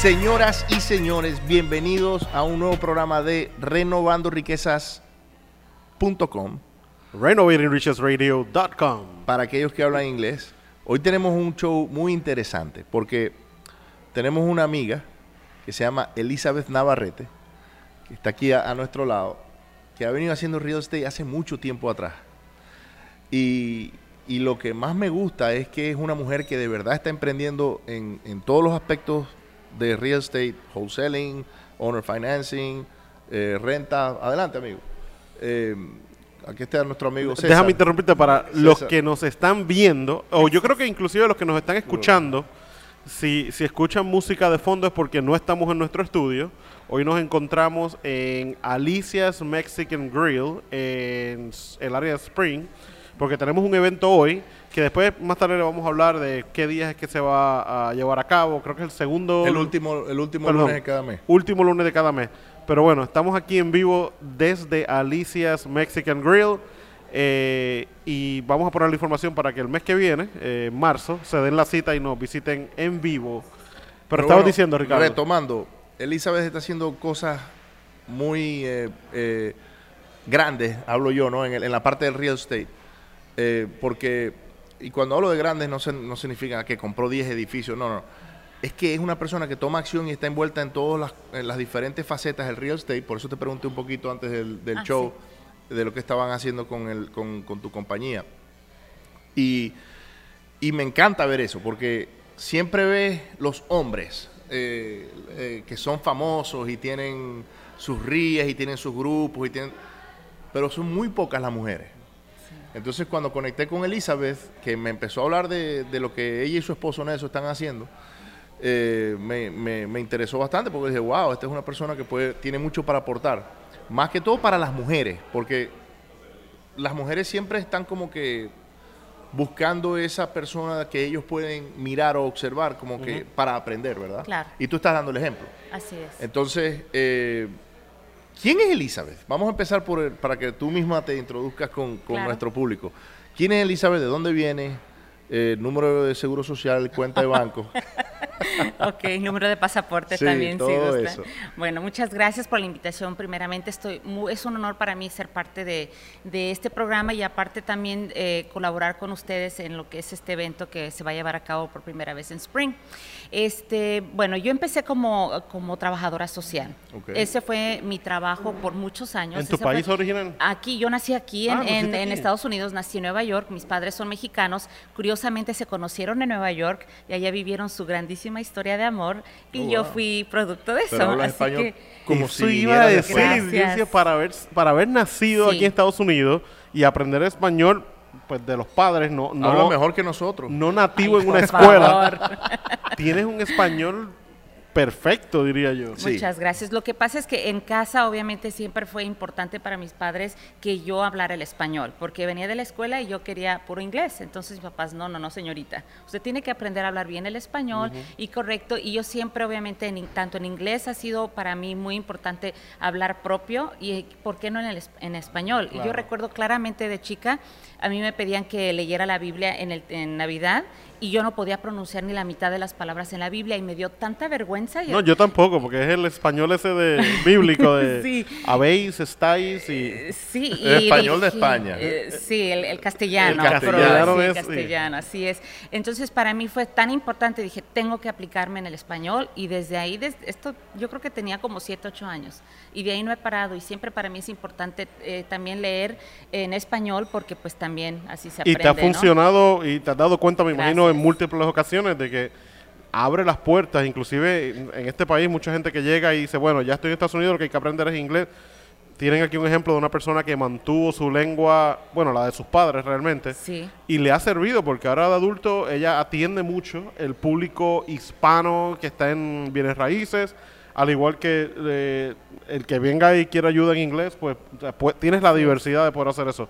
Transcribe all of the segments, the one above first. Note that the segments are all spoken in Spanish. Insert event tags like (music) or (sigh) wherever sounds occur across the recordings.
Señoras y señores, bienvenidos a un nuevo programa de renovandoriquezas.com RenovatingRichesRadio.com para aquellos que hablan inglés. Hoy tenemos un show muy interesante porque tenemos una amiga que se llama Elizabeth Navarrete, que está aquí a, a nuestro lado, que ha venido haciendo real estate hace mucho tiempo atrás. Y, y lo que más me gusta es que es una mujer que de verdad está emprendiendo en, en todos los aspectos de real estate, wholesaling, owner financing, eh, renta. Adelante, amigo. Eh, aquí está nuestro amigo César. Déjame interrumpirte para los que nos están viendo, o yo creo que inclusive los que nos están escuchando, si, si escuchan música de fondo es porque no estamos en nuestro estudio. Hoy nos encontramos en Alicia's Mexican Grill, en el área de Spring, porque tenemos un evento hoy, que después más tarde le vamos a hablar de qué días es que se va a llevar a cabo. Creo que es el segundo... El último, el último Perdón. lunes de cada mes. Último lunes de cada mes. Pero bueno, estamos aquí en vivo desde Alicia's Mexican Grill. eh, y vamos a poner la información para que el mes que viene, eh, en marzo, se den la cita y nos visiten en vivo. Pero, bueno, diciendo, Ricardo. Retomando, Elizabeth está haciendo cosas muy eh, eh, grandes, hablo yo, ¿no? En, el- en la parte del real estate. Eh, porque, y cuando hablo de grandes no, se- no significa que compró 10 edificios, no, no. Es que es una persona que toma acción y está envuelta en todas las, en las diferentes facetas del real estate. Por eso te pregunté un poquito antes del, del Ah, show de lo que estaban haciendo con, el, con, con tu compañía. Y, y me encanta ver eso, porque siempre ves los hombres eh, eh, que son famosos y tienen sus rías y tienen sus grupos, y tienen, pero son muy pocas las mujeres. Entonces cuando conecté con Elizabeth, que me empezó a hablar de, de lo que ella y su esposo Nelson están haciendo, eh, me, me- me interesó bastante porque dije, wow, esta es una persona que puede, tiene mucho para aportar. Más que todo para las mujeres, porque las mujeres siempre están como que buscando esa persona que ellos pueden mirar o observar como que para aprender, ¿verdad? Claro. Y tú estás dando el ejemplo. Así es. Entonces, eh, ¿quién es Elizabeth? Vamos a empezar por el- para que tú misma te introduzcas con, con Claro. nuestro público. ¿Quién es Elizabeth? ¿De dónde viene? Eh, número de seguro social, cuenta de banco. (laughs) Ok, número de pasaporte Sí, también, sí todo gusta. eso. Bueno, muchas gracias por la invitación. Primeramente, estoy mu- es un honor para mí ser parte de, de este programa y aparte también eh, colaborar con ustedes en lo que es este evento que se va a llevar a cabo por primera vez en Spring. Este, bueno, yo empecé como, como trabajadora social. Ok. Ese fue mi trabajo por muchos años. ¿En tu Ese fue- país original? Aquí, yo nací aquí, en, Ah, naciste en-. Estados Unidos, nací en Nueva York, mis padres son mexicanos, curiosamente se conocieron en Nueva York y allá vivieron su grandísima historia de amor y Oh, yo wow. fui producto de eso. Hablas así español que, como si iba a decir, yo para haber, para haber nacido Sí. aquí en Estados Unidos y aprender español, pues de los padres, no, Habla no, mejor que nosotros. no nativo Ay, en una escuela. favor. Tienes un español perfecto, diría yo. Sí. Muchas gracias. Lo que pasa es que en casa obviamente siempre fue importante para mis padres que yo hablara el español, porque venía de la escuela y yo quería puro inglés. Entonces mis papás, no, no, no, señorita, usted tiene que aprender a hablar bien el español y correcto. Y yo siempre obviamente, en tanto en inglés ha sido para mí muy importante hablar propio y, ¿por qué no en, el en español? Y yo recuerdo claramente de chica, a mí me pedían que leyera la Biblia en, el, en Navidad y yo no podía pronunciar ni la mitad de las palabras en la Biblia y me dio tanta vergüenza. No, yo tampoco, porque es el español ese de (laughs) bíblico de Sí. habéis, estáis y Eh, Sí, El (laughs) y español de dije, España. eh, sí, el, el castellano. El castellano sí, es, castellano, así es. Entonces, para mí fue tan importante, dije, tengo que aplicarme en el español y desde ahí, des- esto yo creo que tenía como 7, 8 años y de ahí no he parado y siempre para mí es importante eh, también leer en español porque pues también así se Y te ha ¿no? funcionado y te has dado cuenta, me imagino, en múltiples ocasiones de que abre las puertas. Inclusive en este país mucha gente que llega y dice, bueno, ya estoy en Estados Unidos, lo que hay que aprender es inglés. Tienen aquí un ejemplo de una persona que mantuvo su lengua, bueno, la de sus padres realmente, Sí. y le ha servido porque ahora de adulto ella atiende mucho el público hispano que está en bienes raíces, al igual que eh, el que venga y quiera ayuda en inglés, pues, pues, tienes la diversidad de poder hacer eso.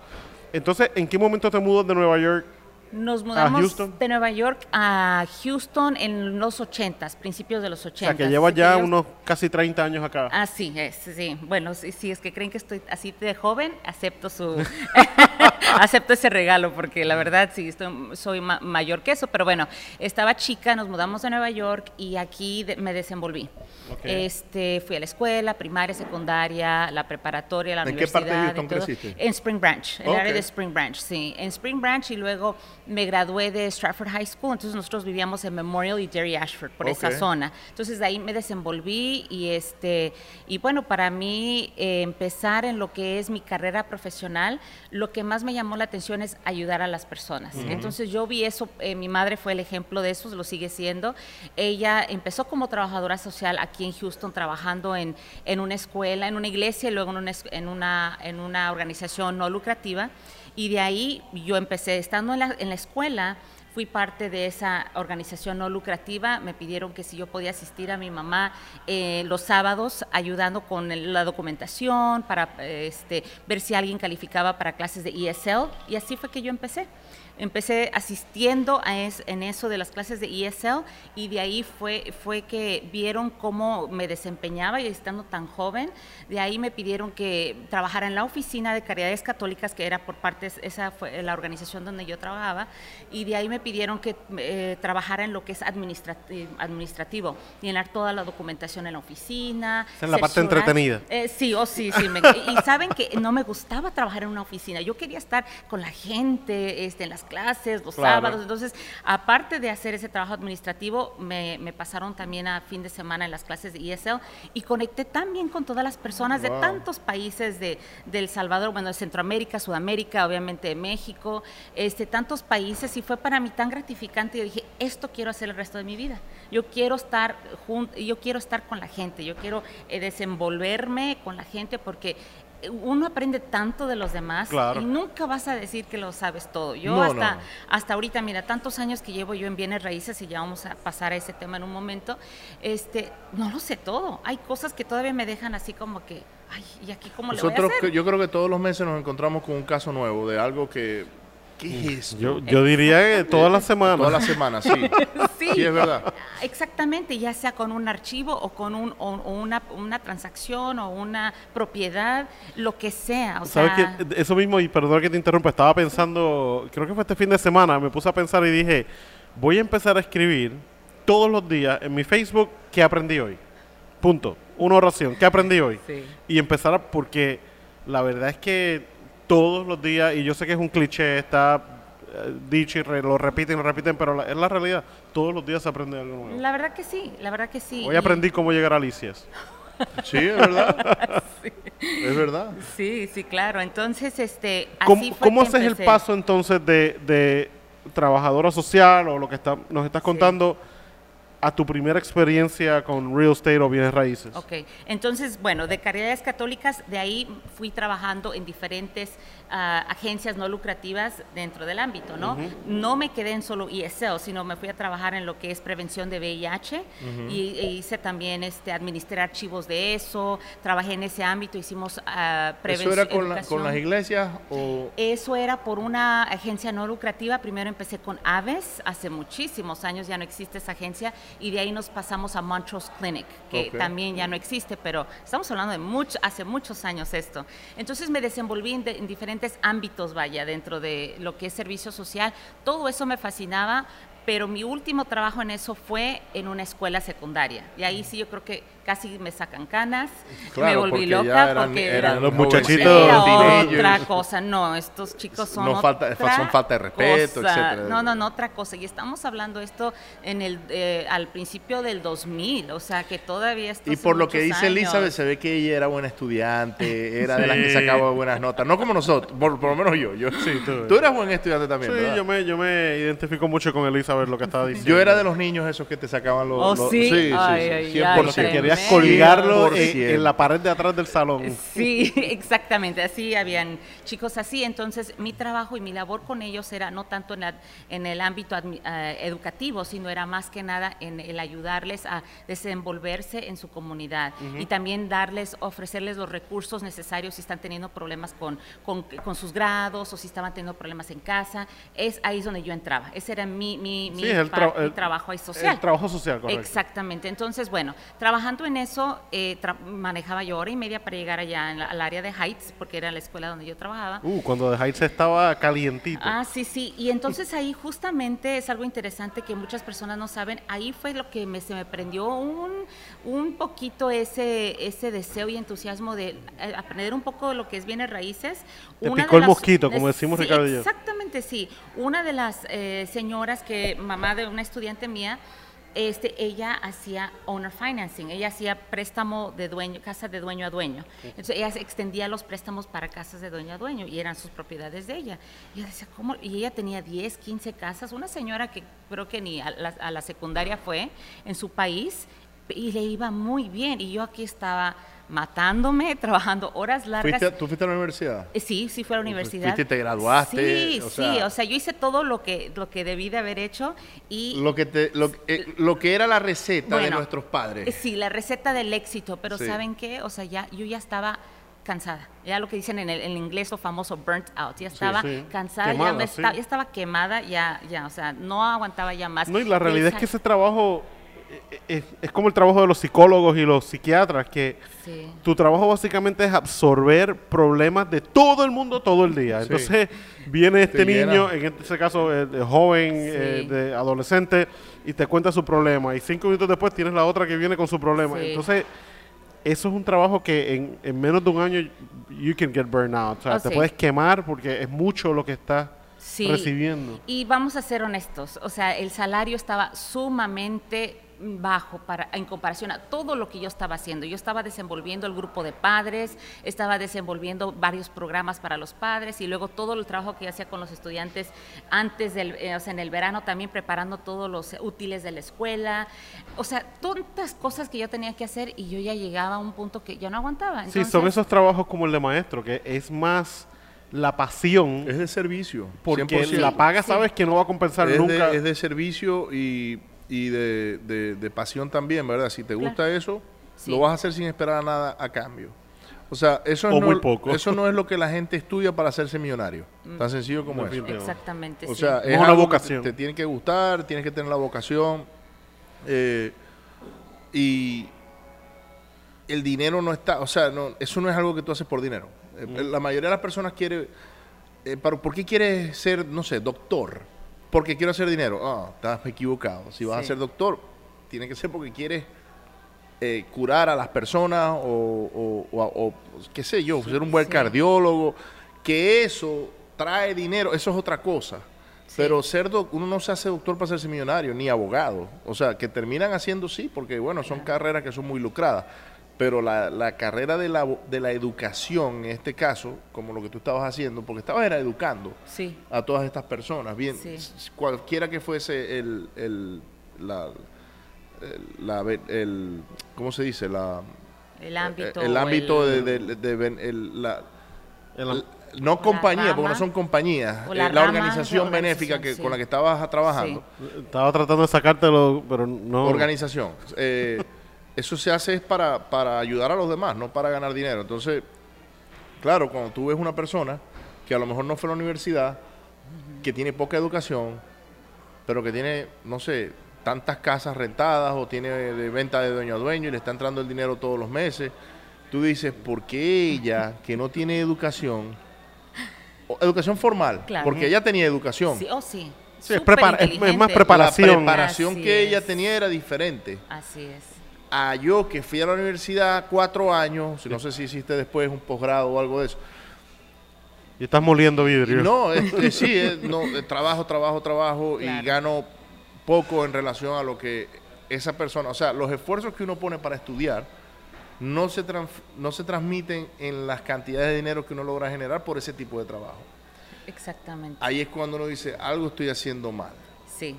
Entonces, ¿en qué momento te mudas de Nueva York Nos mudamos de Nueva York a Houston en los 80s, principios de los 80s. O sea, que lleva ya yo- unos casi 30 años acá. Así es, sí. Bueno, si, si es que creen que estoy así de joven, acepto su (laughs) (laughs) acepto ese regalo porque la verdad sí estoy, soy ma- mayor que eso, pero bueno, estaba chica, nos mudamos a Nueva York y aquí de- me desenvolví. Este, fui a la escuela, primaria, secundaria, la preparatoria, la ¿En qué universidad. parte de Houston creciste? En Spring Branch, el Ok. área de Spring Branch, sí. En Spring Branch y luego me gradué de Stratford High School, entonces nosotros vivíamos en Memorial y Jerry Ashford, por esa Ok. zona. Entonces de ahí me desenvolví y este y bueno, para mí eh, empezar en lo que es mi carrera profesional, lo que más me llamó la atención es ayudar a las personas. Entonces yo vi eso, eh, mi madre fue el ejemplo de eso, lo sigue siendo. Ella empezó como trabajadora social aquí en Houston trabajando en, en una escuela, en una iglesia y luego en una, en una, en una organización no lucrativa. Y de ahí yo empecé, estando en la, en la escuela, fui parte de esa organización no lucrativa. Me pidieron que si yo podía asistir a mi mamá eh, los sábados ayudando con la documentación para este, ver si alguien calificaba para clases de ESL. Y así fue que yo empecé. Empecé asistiendo a es- en eso de las clases de ESL y de ahí fue, fue que vieron cómo me desempeñaba y estando tan joven, de ahí me pidieron que trabajara en la oficina de caridades católicas, que era por parte, esa fue la organización donde yo trabajaba, y de ahí me pidieron que eh, trabajara en lo que es administrati- administrativo, llenar toda la documentación en la oficina. Es la parte entretenida. eh, sí, oh, sí, sí. me- y saben que no me gustaba trabajar en una oficina. Yo quería estar con la gente, este, en las clases, los Claro. sábados. Entonces, aparte de hacer ese trabajo administrativo, me, me pasaron también a fin de semana en las clases de ESL y conecté también con todas las personas de tantos países de, de El Salvador, bueno, de Centroamérica, Sudamérica, obviamente de México, este, tantos países y fue para mí tan gratificante. Yo dije, esto quiero hacer el resto de mi vida. Yo quiero estar junto, yo quiero estar con la gente, yo quiero eh, desenvolverme con la gente porque uno aprende tanto de los demás Claro. y nunca vas a decir que lo sabes todo. Yo No, hasta, no. hasta ahorita, mira, tantos años que llevo yo en bienes raíces y ya vamos a pasar a ese tema en un momento, este, no lo sé todo. Hay cosas que todavía me dejan así como que, ay, ¿y aquí cómo le voy a hacer? yo creo que todos los meses nos encontramos con un caso nuevo de algo que... ¿Qué es esto? Yo, yo diría que todas las semanas. Todas las semanas, sí. (laughs) Sí, Sí, es verdad. Exactamente, ya sea con un archivo o con un, o- o una, una transacción o una propiedad, lo que sea. O ¿Sabes sea, qué? Eso mismo, y perdón que te interrumpa, estaba pensando, creo que fue este fin de semana, me puse a pensar y dije, voy a empezar a escribir todos los días en mi Facebook qué aprendí hoy. Punto. Una oración, ¿qué aprendí hoy? Sí. Y empezar a, porque la verdad es que todos los días, y yo sé que es un cliché, está eh, dicho y re- lo repiten lo repiten, pero la- es la realidad, todos los días se aprende algo nuevo. La verdad que sí, la verdad que sí. Hoy Y- aprendí cómo llegar a Alicias. (laughs) Sí, es verdad. Es verdad. Sí, sí, claro. Entonces, este, ¿Cómo, así fue cómo haces el paso entonces de, de trabajadora social o lo que está, nos estás contando a tu primera experiencia con real estate o bienes raíces? Ok, entonces, bueno, de caridades católicas, de ahí fui trabajando en diferentes ah, agencias no lucrativas dentro del ámbito, ¿no? No me quedé en solo ESL, sino me fui a trabajar en lo que es prevención de VIH y e hice también, este, administrar archivos de eso, trabajé en ese ámbito, hicimos ah, ¿Eso prevención. era con, la- con educación. las iglesias o...? Eso era por una agencia no lucrativa. Primero empecé con Aves, hace muchísimos años ya no existe esa agencia, y de ahí nos pasamos a Montrose Clinic, que también ya no existe, pero estamos hablando de mucho, hace muchos años esto. Entonces me desenvolví en, de- en diferentes ámbitos, vaya, dentro de lo que es servicio social. Todo eso me fascinaba. Pero mi último trabajo en eso fue en una escuela secundaria. Y ahí sí yo creo que casi me sacan canas. me volví porque ya loca eran- porque eran era- los muchachitos era otra cosa, no, estos chicos son No falta- otra son falta de respeto, cosa. etcétera. No, no, no, otra cosa. Y estamos hablando esto en el eh, al principio del 2000, o sea que todavía Y por lo que dice años. Elizabeth, se ve que ella era buena estudiante, (laughs) era de las que sacaba buenas notas. No como nosotros, por, por lo menos yo. yo Sí, tú. tú eras buen estudiante también, Sí, ¿verdad? yo me, yo me identifico mucho con Elizabeth lo que estaba diciendo. Yo era de los niños esos que te sacaban los... Oh, los- sí. sí, Ay, sí, ay, sí, ay, querías querías colgarlo en, 100%. en la pared de atrás del salón. Sí, (laughs) exactamente, así habían chicos así, entonces mi trabajo y mi labor con ellos era no tanto en, la- en el ámbito admi- eh, educativo, sino era más que nada en el ayudarles a desenvolverse en su comunidad y también darles, ofrecerles los recursos necesarios si están teniendo problemas con, con, con sus grados o si estaban teniendo problemas en casa, es ahí es donde yo entraba, ese era mi, mi, mi el, tra- trabajo ahí social. El trabajo social, correcto. Exactamente. Entonces, bueno, trabajando en eso, eh, manejaba yo hora y media para llegar allá en la- al área de Heights, porque era la escuela donde yo trabajaba. Uh, cuando The Heights estaba calientito. Ah, sí, sí. Y entonces ahí justamente es algo interesante que muchas personas no saben. Ahí fue lo que me, se me prendió un, un poquito ese, ese deseo y entusiasmo de eh, aprender un poco de lo que es bienes raíces. Te Una picó de el las- mosquito, como decimos sí, Ricardo y yo. Exactamente, sí. Una de las eh, señoras que, mamá de una estudiante mía, este, ella hacía owner financing, ella hacía préstamo de dueño, casa de dueño a dueño. Entonces ella extendía los préstamos para casas de dueño a dueño y eran sus propiedades de ella. Y yo decía, ¿cómo? Y ella tenía 10, 15 casas, una señora que creo que ni a la, a la secundaria fue en su país y le iba muy bien. Y yo aquí estaba matándome, (laughs) trabajando horas largas. ¿Fuiste ¿Tú fuiste a la universidad? Eh, Sí, sí fue a la universidad. fuiste y te graduaste, Sí, o sí, o sea, yo hice todo lo que, lo que debí de haber hecho y... Lo que, te, lo, eh, lo que era la receta de nuestros padres. eh, Sí, la receta del éxito, pero Sí. ¿saben qué? O sea, ya, yo ya estaba cansada. Ya lo que dicen en el en inglés lo famoso burnt out. Ya estaba sí. cansada, Quemada, ya, me sí. esta- ya estaba quemada, ya, ya, o sea, no aguantaba ya más. No, y la realidad es que ese trabajo eh, eh, es, como el trabajo de los psicólogos y los psiquiatras, que Sí. tu trabajo básicamente es absorber problemas de todo el mundo todo el día. Sí. Entonces viene este niño, en este caso eh, de joven, eh, de adolescente, y te cuenta su problema. Y cinco minutos después tienes la otra que viene con su problema. Sí. Entonces, eso es un trabajo que en, en menos de un año you can get burnout. O sea, Oh, te sí. puedes quemar porque es mucho lo que estás Sí. recibiendo. Y vamos a ser honestos, o sea, el salario estaba sumamente bajo para en comparación a todo lo que yo estaba haciendo. Yo estaba desenvolviendo el grupo de padres, estaba desenvolviendo varios programas para los padres y luego todo el trabajo que yo hacía con los estudiantes antes del eh, o sea, en el verano también preparando todos los útiles de la escuela. O sea, tantas cosas que yo tenía que hacer y yo ya llegaba a un punto que ya no aguantaba. Sí, son esos trabajos como el de maestro, que es más la pasión, Es de servicio. porque 100%. la paga Sí. sabes que no va a compensar es nunca. De, es de servicio y, y de, de- de pasión también, ¿verdad? Si te Claro. gusta eso, Sí. lo vas a hacer sin esperar nada a cambio. O sea, eso, O no, muy poco. eso no es lo que la gente estudia para hacerse millonario. Tan sencillo como eso. Definitivamente. Exactamente. O sí. sea, Es es una vocación. Te, te tiene que gustar, tienes que tener la vocación. eh, y el dinero no está, o sea, no, eso no es algo que tú haces por dinero. Eh, La mayoría de las personas quiere, eh, pero ¿por qué quieres ser, no sé, doctor? Porque quiero hacer dinero. Ah, estás equivocado. Si vas a ser doctor, tiene que ser porque quieres eh, curar a las personas o, o- o- o, qué sé yo, ser un buen Sí. cardiólogo. Que eso trae dinero, eso es otra cosa. Pero ser doc- uno no se hace doctor para hacerse millonario, ni abogado. O sea, que terminan haciendo sí, porque bueno, son carreras que son muy lucradas. Pero la, la carrera de la, de la educación, en este caso, como lo que tú estabas haciendo, porque estabas era educando Sí. a todas estas personas, bien, Sí. cualquiera que fuese el, el, la, el, la- el- ¿cómo se dice? La, El ámbito. el ámbito el- de, de- de la, no compañía, porque no son compañías, eh, la organización benéfica que, con la que estabas trabajando, Estaba tratando de sacártelo, pero no. organización, eh, eso se hace es para, para ayudar a los demás, no para ganar dinero. Entonces, claro, cuando tú ves una persona que a lo mejor no fue a la universidad, que tiene poca educación, pero que tiene, no sé, tantas casas rentadas o tiene de venta de dueño a dueño y le está entrando el dinero todos los meses, tú dices, ¿por qué ella, que no tiene educación, o educación formal, Claro. porque ella tenía educación, Sí, oh, sí. Sí, es prepara- es- es más preparación. la preparación Así que ella tenía era diferente Así es. A yo que fui a la universidad cuatro años, no sé si hiciste después un posgrado o algo de eso. Y estás moliendo vidrio. No, sí, es- no, trabajo, trabajo, trabajo y gano poco en relación a lo que esa persona, o sea, los esfuerzos que uno pone para estudiar no se, trans- no se transmiten en las cantidades de dinero que uno logra generar por ese tipo de trabajo. Exactamente. Ahí es cuando uno dice, algo estoy haciendo mal. Sí.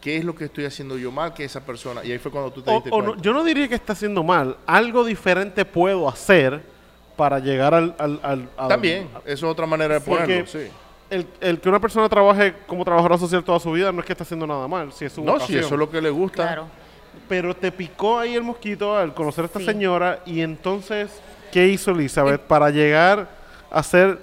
Qué es lo que estoy haciendo yo mal que esa persona. Y ahí fue cuando tú te O- diste o no- cuenta. yo no diría que está haciendo mal. Algo diferente puedo hacer para llegar al... al- al- al- También, eso es otra manera de Porque ponerlo, sí. el, el que una persona trabaje como trabajadora social toda su vida no es que está haciendo nada mal, si es su No, si vocación. eso es lo que le gusta. Claro. Pero te picó ahí el mosquito al conocer a esta Sí. señora y entonces, ¿qué hizo Elizabeth para llegar a ser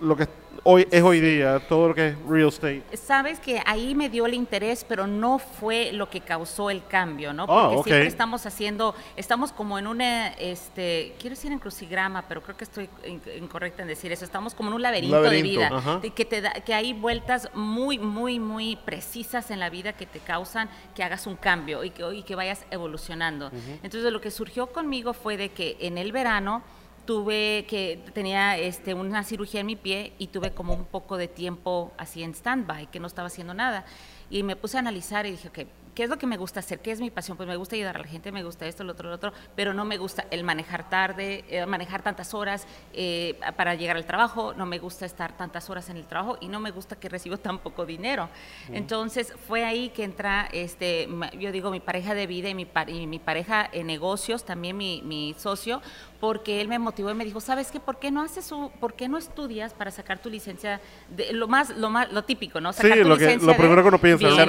lo que hoy es hoy día, todo lo que es real estate? Sabes que ahí me dio el interés, pero no fue lo que causó el cambio, ¿no? Ah, Porque ok. siempre estamos haciendo, estamos como en una, este, quiero decir en crucigrama, pero creo que estoy in- incorrecta en decir eso. Estamos como en un laberinto, laberinto, de vida, ajá. que te da, que hay vueltas muy, muy, muy precisas en la vida que te causan que hagas un cambio y que, y que vayas evolucionando. Entonces lo que surgió conmigo fue de que en el verano tuve que tenía este una cirugía en mi pie y tuve como un poco de tiempo así en stand-by, que no estaba haciendo nada. Y me puse a analizar y dije, ok, ¿qué es lo que me gusta hacer? ¿Qué es mi pasión? Pues me gusta ayudar a la gente, me gusta esto, lo otro, lo otro, pero no me gusta el manejar tarde, eh, manejar tantas horas eh, para llegar al trabajo, no me gusta estar tantas horas en el trabajo y no me gusta que (laughs) recibo tan poco dinero. Entonces fue ahí que entra, este, yo digo, mi pareja de vida y mi, pa- y mi pareja en negocios, también mi, mi socio, porque él me motivó y me dijo, ¿sabes qué? ¿Por qué no haces por qué no estudias para sacar tu licencia de lo más, lo más, lo típico, ¿no? Sacar Sí, tu lo que- lo de primero que uno piensa, bienes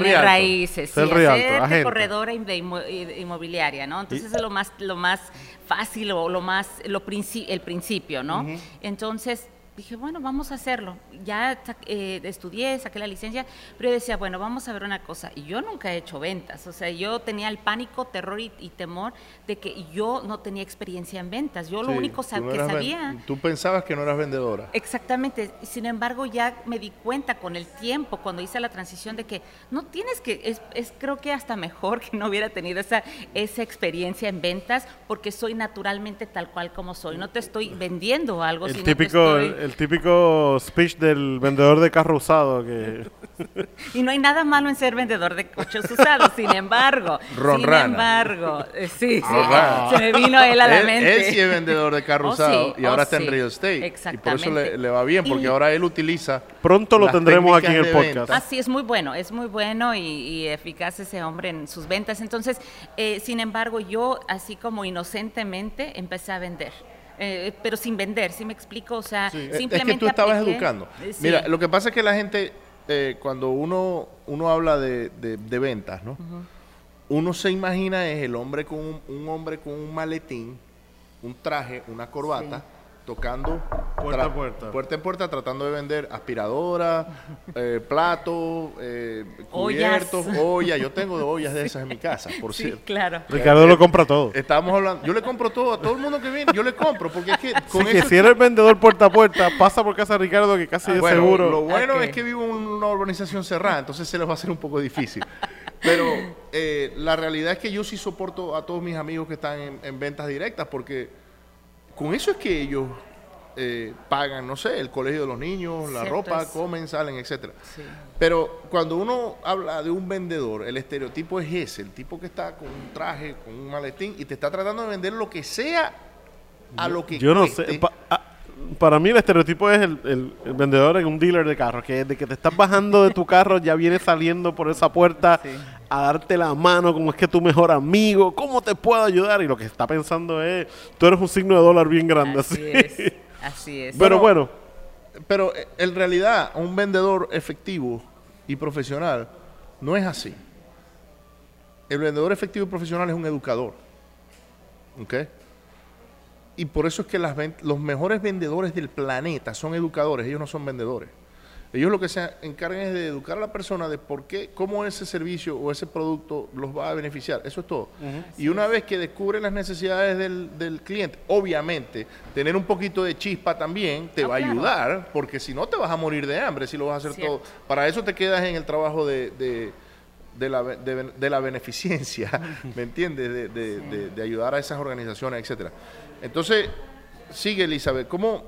ser realtor. Ser corredora de inmobiliaria, ¿no? Entonces es lo más, lo más fácil o lo más, lo princi- el principio, ¿no? Entonces dije, bueno, vamos a hacerlo. Ya eh, estudié, saqué la licencia, pero yo decía, bueno, vamos a ver una cosa. Y yo nunca he hecho ventas, o sea, yo tenía el pánico, terror y, y temor de que yo no tenía experiencia en ventas. Yo lo único tú sa- no que sabía... Tú pensabas que no eras vendedora. Exactamente. Sin embargo, ya me di cuenta con el tiempo, cuando hice la transición, de que no tienes que, es, es creo que hasta mejor que no hubiera tenido esa, esa experiencia en ventas, porque soy naturalmente tal cual como soy. No te estoy vendiendo algo, El sino te típico, estoy- el, típico speech del vendedor de carro usado que (laughs) Y no hay nada malo en ser vendedor de coches usados, sin embargo. (laughs) Ron sin Rana. embargo, eh, sí, sí, Ron Rana. se me vino él a la él, mente. él sí es vendedor de carro (laughs) Oh, usado sí, y ahora oh, está en sí. real estate. Y por eso Exactamente. le, le va bien, porque Y- ahora él utiliza. pronto lo las tendremos aquí en el podcast. venta. Ah, sí, es muy bueno, es muy bueno y, y eficaz ese hombre en sus ventas. Entonces, eh, sin embargo, yo así como inocentemente empecé a vender. Eh, pero sin vender, ¿sí me explico? O sea, Sí, es simplemente que tú estabas apliqué- educando. Eh, sí. Mira, lo que pasa es que la gente, eh, cuando uno, uno habla de, de- de ventas, ¿no? Uno se imagina es el hombre con un, un hombre con un maletín, un traje, una corbata, tocando Puerta a puerta. puerta en puerta, tratando de vender aspiradora, (laughs) eh, platos, eh, cubiertos, ollas. Yo tengo ollas de esas en mi casa, por Sí, cierto. claro. Ricardo lo compra todo. Estábamos hablando, yo le compro todo a todo el mundo que viene, yo le compro, porque es que con Así que si eres vendedor puerta a puerta, pasa por casa de Ricardo que casi de Ah, Bueno, seguro. Lo bueno es que vivo en una urbanización cerrada, entonces se les va a hacer un poco difícil. Pero eh, la realidad es que yo sí soporto a todos mis amigos que están en, en ventas directas, porque con eso es que ellos eh, pagan, no sé, el colegio de los niños, la Cierto ropa, es. comen, salen, etcétera. Sí. Pero cuando uno habla de un vendedor, el estereotipo es ese, el tipo que está con un traje, con un maletín y te está tratando de vender lo que sea a lo que Yo no cueste. sé. pa- para mí el estereotipo es el, el- el vendedor en un dealer de carros, que desde que te estás bajando de tu carro ya viene saliendo por esa puerta Sí. a darte la mano como es que tu mejor amigo, ¿cómo te puedo ayudar? Y lo que está pensando es, tú eres un signo de dólar bien grande. Así así. es. Así es. (laughs) Pero bueno, Pero eh, en realidad, un vendedor efectivo y profesional no es así. El vendedor efectivo y profesional es un educador. ¿Ok? Y por eso es que las los mejores vendedores del planeta son educadores, ellos no son vendedores. Ellos lo que se encargan es de educar a la persona de por qué, cómo ese servicio o ese producto los va a beneficiar. Eso es todo. Y una vez que descubren las necesidades del, del cliente, obviamente, tener un poquito de chispa también te Ah, va a ayudar, porque si no te vas a morir de hambre si lo vas a hacer Cierto. todo. Para eso te quedas en el trabajo de, de- de la, de, de la beneficencia, (laughs) ¿me entiendes? De, de- de- de ayudar a esas organizaciones, etcétera. Entonces, sigue Elizabeth, ¿cómo,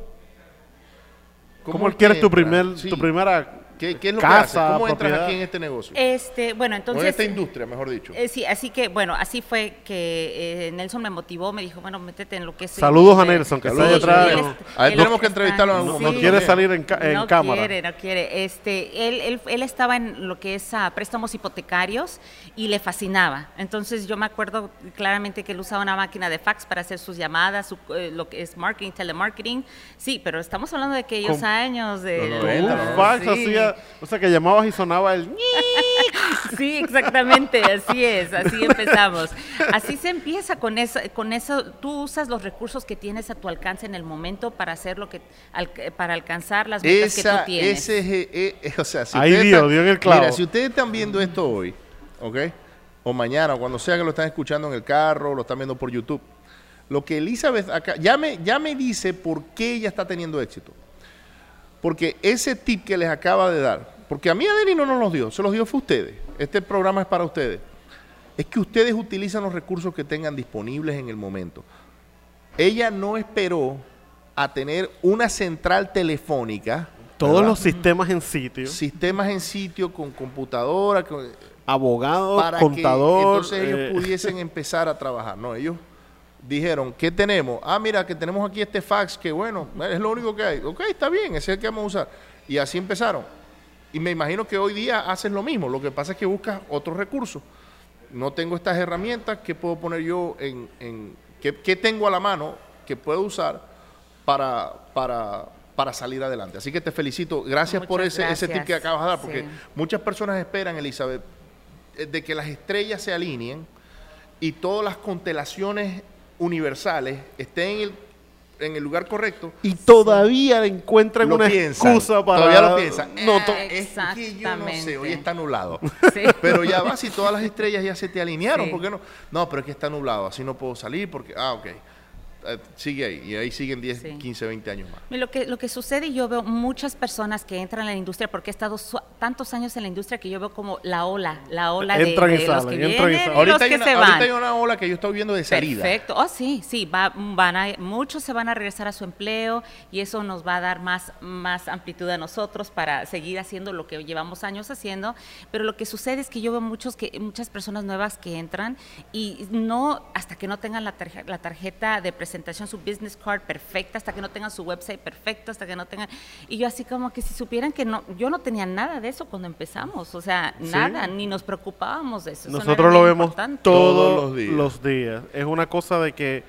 ¿cómo adquieres tu, primer, Sí. tu primera ¿Qué, qué es lo que haces? ¿Cómo entras propiedad. aquí en este negocio? Este, bueno, o en entonces... esta industria, mejor dicho. Eh, sí, así que bueno, así fue que eh, Nelson me motivó, me dijo, bueno, métete en lo que es... Saludos a eh, Nelson, que está no- A él tenemos que está- entrevistarlo en No, algún no quiere salir en, ca- en no cámara. quiere, no quiere. Este, él, él, él estaba en lo que es ah, préstamos hipotecarios y le fascinaba. Entonces yo me acuerdo claramente que él usaba una máquina de fax para hacer sus llamadas, su, eh, lo que es marketing, telemarketing. Sí, pero estamos hablando de aquellos Con- años de... Con 90, un ¿no? fax Sí. hacía, o sea que llamabas y sonaba el. (laughs) Sí, exactamente, así es, así empezamos. Así se empieza con eso, con eso, tú usas los recursos que tienes a tu alcance en el momento para hacer lo que, al- para alcanzar las metas que tú tienes. ese, es, eh, eh, o sea, si Ahí ustedes dio, están- dio en el clavo. Mira, si ustedes están viendo esto hoy, ¿ok? O mañana, o cuando sea que lo están escuchando en el carro, lo están viendo por YouTube, lo que Elizabeth acá, ya me, ya me dice por qué ella está teniendo éxito. Porque ese tip que les acaba de dar, porque a mí Adeli no nos los dio, se los dio fue a ustedes. Este programa es para ustedes. Es que ustedes utilizan los recursos que tengan disponibles en el momento. Ella no esperó a tener una central telefónica, Todos ¿verdad? los sistemas en sitio. sistemas en sitio con computadora, con- Abogado, para contador. que entonces ellos eh, pudiesen empezar a trabajar. No, ellos dijeron, ¿qué tenemos? Ah, mira, que tenemos aquí este fax, que bueno, es lo único que hay. Ok, está bien, ese es el que vamos a usar. Y así empezaron. Y me imagino que hoy día hacen lo mismo. Lo que pasa es que buscas otros recursos. No tengo estas herramientas, ¿qué puedo poner yo en... en ¿qué, qué tengo a la mano que puedo usar para, para, para salir adelante? Así que te felicito. Gracias por ese, ese tip que acabas de dar, porque Sí. muchas personas esperan, Elizabeth, eh, de que las estrellas se alineen y todas las constelaciones universales estén en el, en el lugar correcto. y todavía encuentran Lo una piensan, excusa para. Todavía lo piensan. No, Eh, to- es que yo no sé, Exactamente. hoy está nublado. Sí. (laughs) Pero ya va, si todas las estrellas ya se te alinearon, Sí. ¿por qué no? No, pero es que está nublado, así no puedo salir porque, ah, ok. Eh, sigue ahí, y ahí siguen 10, Sí. 15, 20 años más. Lo que, lo que sucede, y yo veo muchas personas que entran en la industria, porque he estado su- tantos años en la industria que yo veo como la ola, la ola de, Entran y de los salen, que entran y vienen salen. y Ahorita, los hay que una, se ahorita van. hay una ola que yo estoy viendo de salida. Perfecto. Oh, sí, sí, va, van a, muchos se van a regresar a su empleo y eso nos va a dar más, más amplitud a nosotros para seguir haciendo lo que llevamos años haciendo. Pero lo que sucede es que yo veo muchos que, muchas personas nuevas que entran y no, hasta que no tengan la, tarje- la tarjeta de presentación, su business card perfecta, hasta que no tengan su website perfecto, hasta que no tengan... Y yo así como que si supieran que no, yo no tenía nada de eso cuando empezamos, o sea, Sí. nada, ni nos preocupábamos de eso. eso no era Nosotros lo vemos importante. todos los los días. Es una cosa de que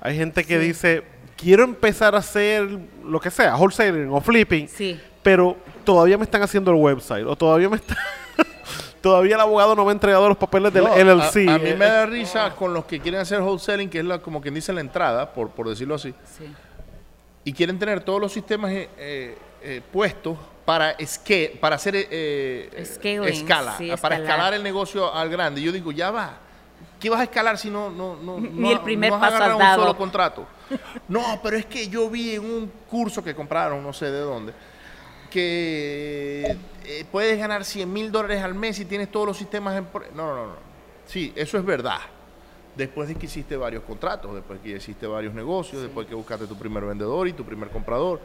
hay gente que dice, quiero empezar a hacer lo que sea, wholesaling o flipping, Sí. pero todavía me están haciendo el website o todavía me está... todavía el abogado no me ha entregado los papeles del No, LLC. A, a mí Eh, me da risa con los que quieren hacer wholesaling, que es la, como quien dice la entrada, por, por decirlo así, Sí. y quieren tener todos los sistemas eh, eh, eh, puestos para esque, para hacer eh, eh, escala, sí, para escalar. escalar el negocio al grande. Yo digo, ya va. ¿Qué vas a escalar si no, no, no, (laughs) Ni no- el primer no has paso has agarrado dado? un solo contrato? (laughs) No, pero es que yo vi en un curso que compraron, no sé de dónde, que eh, puedes ganar 100 mil dólares al mes si tienes todos los sistemas en... No, no, no, no. Sí, eso es verdad. Después de que hiciste varios contratos, después que hiciste varios negocios, después que buscaste tu primer vendedor y tu primer comprador.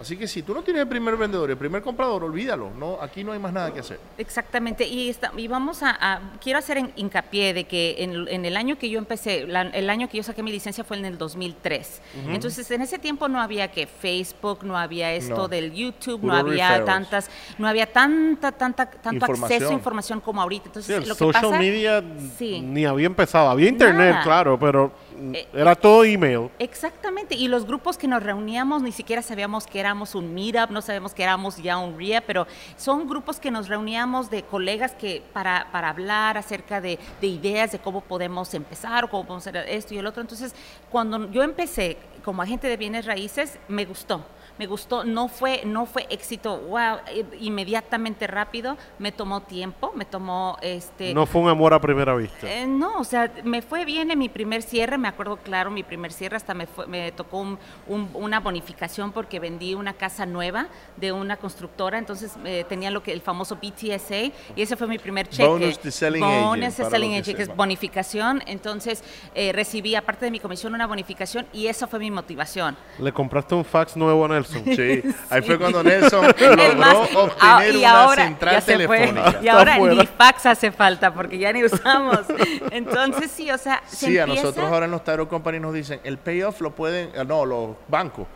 Así que si tú no tienes el primer vendedor y el primer comprador, olvídalo. No, aquí no hay más nada que hacer. Exactamente, y, esta- y vamos a, a- quiero hacer en- hincapié de que en, en el año que yo empecé, la- el año que yo saqué mi licencia fue en el 2003. Entonces, en ese tiempo no había que Facebook, no había esto No. del YouTube, Puro no había referrals. tantas, no había tanta, tanta, tanto acceso a Información. como ahorita. sí, Entonces, el lo que social pasa, media Sí. ni había empezado. Había internet, Nada. claro, pero Eh, era todo email. Exactamente, y los grupos que nos reuníamos ni siquiera sabíamos que éramos un meetup, no sabíamos que éramos ya un RIA, pero son grupos que nos reuníamos de colegas que para, para hablar acerca de, de ideas de cómo podemos empezar o cómo podemos hacer esto y el otro. Entonces, cuando yo empecé como agente de bienes raíces, me gustó. Me gustó, no fue, no fue éxito, wow, eh, inmediatamente rápido, me tomó tiempo, me tomó este No fue un amor a primera vista. eh, no, o sea, me fue bien en mi primer cierre, me acuerdo claro, mi primer cierre hasta me, fue- me tocó un- un- una bonificación porque vendí una casa nueva de una constructora, entonces eh, tenía lo que el famoso BTSA y ese fue mi primer cheque. Bonus to selling Bonus agent, para selling agent, que es bonificación, entonces eh, recibí aparte de mi comisión una bonificación y esa fue mi motivación. Le compraste un fax nuevo a Nelson. Nelson. Sí, (laughs) ahí fue cuando Nelson (laughs) logró más, obtener ah, y una ahora ya central se fue. telefónica. Y ahora ni fax hace falta porque ya ni usamos. (laughs) Entonces sí, o sea, se Sí, a nosotros ahora en los Tyro Company nos dicen, el payoff lo pueden, ah, no, los bancos.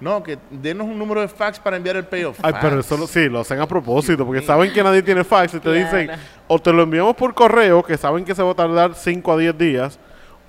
No, que denos un número de fax para enviar el payoff. Ay, pero eso lo- sí, lo hacen a propósito, porque saben que nadie tiene fax y te Claro. dicen, o te lo enviamos por correo, que saben que se va a tardar 5 a 10 días,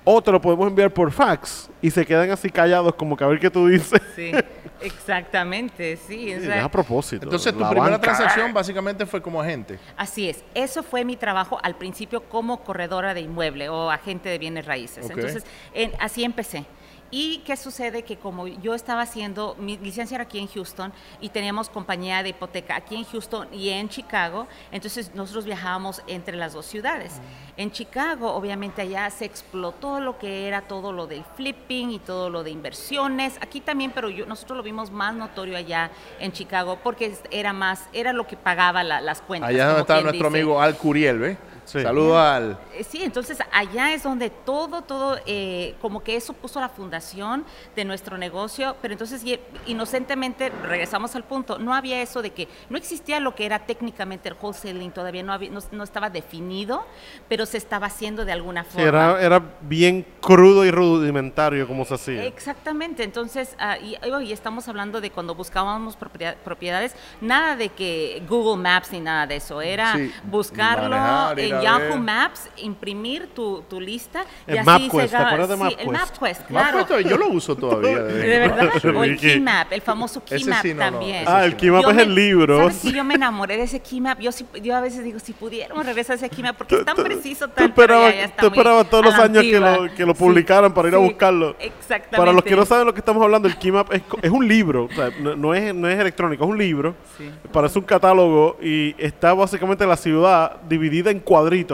o te lo podemos enviar por fax y se quedan así callados como que a ver qué tú dices. Sí, exactamente, sí. o sea, es a propósito. Entonces tu primera banca. transacción básicamente fue como agente. Así es, eso fue mi trabajo al principio como corredora de inmueble o agente de bienes raíces. Entonces, en- así empecé. ¿Y qué sucede? Que como yo estaba haciendo, mi licencia era aquí en Houston y teníamos compañía de hipoteca aquí en Houston y en Chicago, entonces nosotros viajábamos entre las dos ciudades. En Chicago, obviamente allá se explotó lo que era todo lo del flipping y todo lo de inversiones. Aquí también, pero yo, nosotros lo vimos más notorio allá en Chicago porque era más, era lo que pagaba la- las cuentas. Allá donde estaba nuestro dice. amigo Al Curiel, ¿ves? Sí. Saludos al... Eh, Sí, entonces allá es donde todo, todo, eh, como que eso puso la fundación de nuestro negocio, pero entonces inocentemente regresamos al punto, no había eso de que no existía lo que era técnicamente el wholesaling, todavía no, había, no, no estaba definido, pero se estaba haciendo de alguna Sí, forma. era, era bien crudo y rudimentario como se hacía. Exactamente, entonces, ah, y, y estamos hablando de cuando buscábamos propiedad- propiedades, nada de que Google Maps ni nada de eso, era Sí, buscarlo manejar, ir en Yahoo. Maps, imprimir tu, tu lista y El así MapQuest, se ¿te acuerdas de sí, el MapQuest? MapQuest, claro. puesto, yo lo uso (laughs) todavía. de vez De verdad, o (laughs) el. Keymap, el famoso Keymap sí, no, no, también. ah, sí el. Keymap Yo es me- el libro. ¿Sabes que yo me enamoré de ese Keymap? Yo, sí, yo a veces digo, si pudiéramos regresar a ese Keymap, porque es tan preciso, Tú tan, ya, ya está tú esperabas todos los años que lo, que lo Sí, publicaran para ir a sí, buscarlo. Exactamente. Para los que no saben lo que estamos hablando, el Keymap es, es un libro, o sea, no, no es, no es electrónico, es un libro. Sí. Parece un catálogo y está básicamente la ciudad dividida en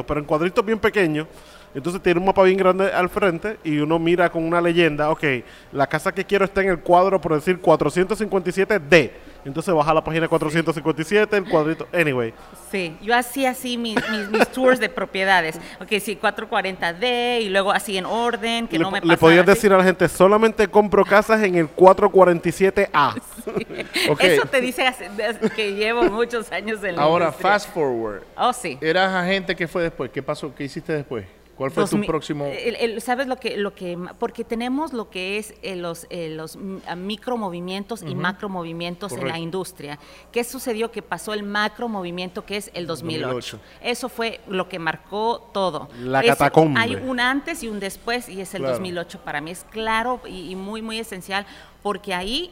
pero en cuadritos bien pequeños. Entonces tiene un mapa bien grande al frente y uno mira con una leyenda, ok, la casa que quiero está en el cuadro, por decir, 457D. Entonces baja a la página 457, el cuadrito, anyway. Sí, yo hacía así mis, mis, mis tours de propiedades. (laughs) Ok, sí, 440D y luego así en orden, que le, no me le podías decir a la gente, solamente compro casas en el 447A. (laughs) (laughs) Ok. Eso te dice hace- que llevo muchos años en la Ahora, industria. fast forward. Oh, sí. ¿Eras agente? ¿Qué fue después? ¿Qué pasó? ¿Qué hiciste después? ¿Cuál fue tu mi- próximo...? el- el- ¿Sabes lo que, lo que, porque tenemos lo que es eh, los, eh, los micromovimientos y macromovimientos en la Correcto. industria? ¿Qué sucedió? Que pasó el macromovimiento que es el 2008. 2008. Eso fue lo que marcó todo. La catacombe. Hay un antes y un después y es el Claro. 2008 para mí. Es claro y, y muy, muy esencial porque ahí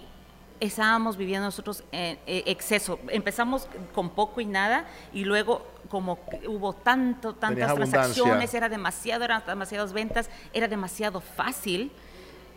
estábamos viviendo nosotros en eh, exceso. Empezamos con poco y nada y luego como hubo tanto, tantas transacciones, era demasiado, eran demasiadas ventas, era demasiado fácil.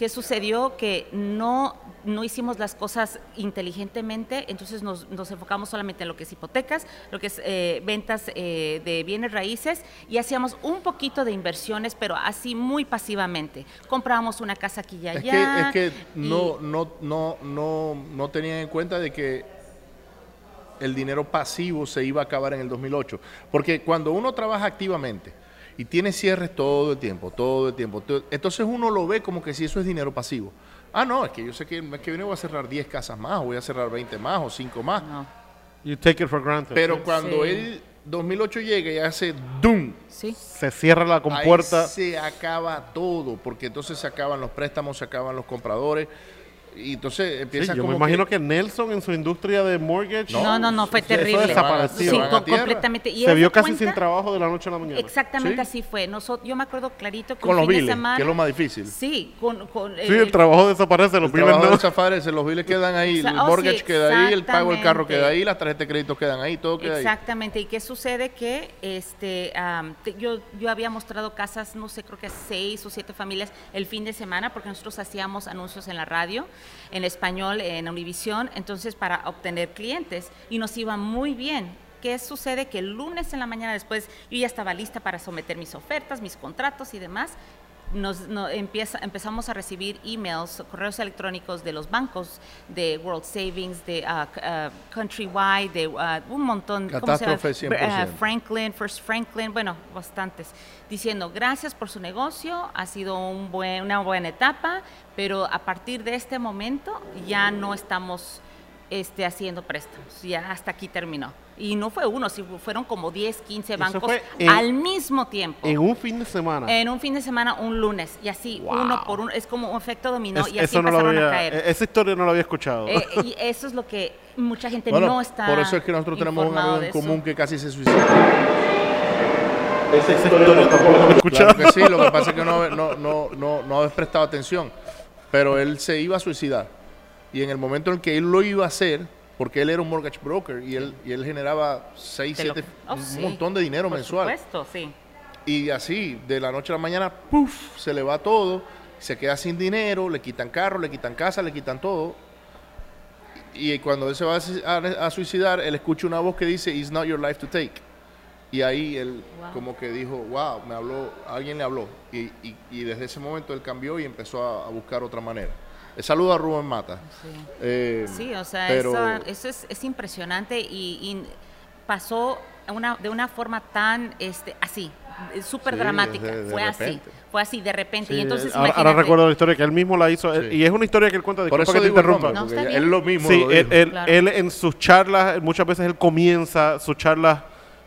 ¿Qué sucedió? Que no, no hicimos las cosas inteligentemente, entonces nos, nos enfocamos solamente en lo que es hipotecas, lo que es eh, ventas eh, de bienes raíces y hacíamos un poquito de inversiones, pero así muy pasivamente. Comprábamos una casa aquí y Es allá. que, es que y- no, no, no, no, no tenían en cuenta de que el dinero pasivo se iba a acabar en el 2008. Porque cuando uno trabaja activamente y tiene cierres todo el tiempo, todo el tiempo, todo- entonces uno lo ve como que si eso es dinero pasivo. Ah, no, es que yo sé que el mes que viene voy a cerrar 10 casas más, o voy a cerrar 20 más, o 5 más. No, You take it for granted. Pero ¿sí? cuando Sí. el 2008 llega y hace ¡dum! sí. se cierra la compuerta. Ahí se acaba todo, porque entonces se acaban los préstamos, se acaban los compradores, y entonces Sí, empieza yo me como imagino que, Nelson en su industria de mortgage No, no, no, fue eso terrible. desapareció. Sí, tierra. completamente. Y se vio casi cuenta- sin trabajo de la noche a la mañana. Sí. Exactamente así fue. Nosotros, yo me acuerdo clarito que Con un los fin de biles, semana. que es lo más difícil. Sí, con, con Sí, el trabajo desaparece, los El biles no. de desaparece, los biles (laughs) quedan ahí, O sea, el oh, sí, mortgage queda ahí, el pago del carro queda ahí, las tarjetas de crédito quedan ahí, todo queda ahí. Exactamente. ¿Y qué sucede? Que este, am, te- yo, yo había mostrado casas, no sé, creo que a seis o siete familias el fin de semana, porque nosotros hacíamos anuncios en la radio, en español, en Univisión, entonces para obtener clientes. Y nos iba muy bien. ¿Qué sucede? Que el lunes en la mañana después yo ya estaba lista para someter mis ofertas, mis contratos y demás. Nos, no- empieza, empezamos a recibir emails, correos electrónicos de los bancos, de World Savings, de c- ah, Countrywide, de ah, un montón. ¿cómo se llama? Catástrofe Br- 100%. Franklin, First Franklin, bueno, bastantes, diciendo gracias por su negocio, ha sido un buen, una buena etapa, pero a partir de este momento ya no estamos este, haciendo préstamos, ya hasta aquí terminó. Y no fue uno, sí, fueron como 10, 15 Eso bancos en- al mismo tiempo. En un fin de semana. En un fin de semana, un lunes, y así, Wow. uno por uno, es como un efecto dominó, Es- y así eso no lo empezaron había- a caer. e- Esa historia no la había escuchado. Eh, (laughs) y eso es lo que mucha gente Bueno, no está por eso es que nosotros tenemos un amigo en común que casi se suicidó. Esa historia tampoco la escuchado. Claro que sí, lo que pasa es que no, no, no, no, no habéis prestado atención. Pero él se iba a suicidar. Y en el momento en que él lo iba a hacer, porque él era un mortgage broker y él, y él generaba 6, De lo- 7, Oh, un sí, montón de dinero Por mensual. supuesto, sí. Y así, de la noche a la mañana, ¡puf! Se le va todo, se queda sin dinero, le quitan carro, le quitan casa, le quitan todo. Y cuando él se va a, si- a- a suicidar, él escucha una voz que dice, It's not your life to take. Y ahí él Wow. como que dijo, wow, me habló, alguien le habló. Y, y- y desde ese momento él cambió y empezó a, a buscar otra manera. Eh, saludo a Rubén Mata. Sí. Eh, Sí, o sea, pero- eso, eso es, es impresionante y, y pasó una, de una forma tan, este, así, eh, súper Sí, dramática. de- de fue así, fue así, de repente. Sí, y entonces, ahora, recuerdo la historia que él mismo la hizo. él- Sí. y es una historia que él cuenta. por Disculpa eso que te interrumpa. nombre, No, él lo mismo Sí, lo él, dijo. él- Claro. él en sus charlas, muchas veces él comienza sus charlas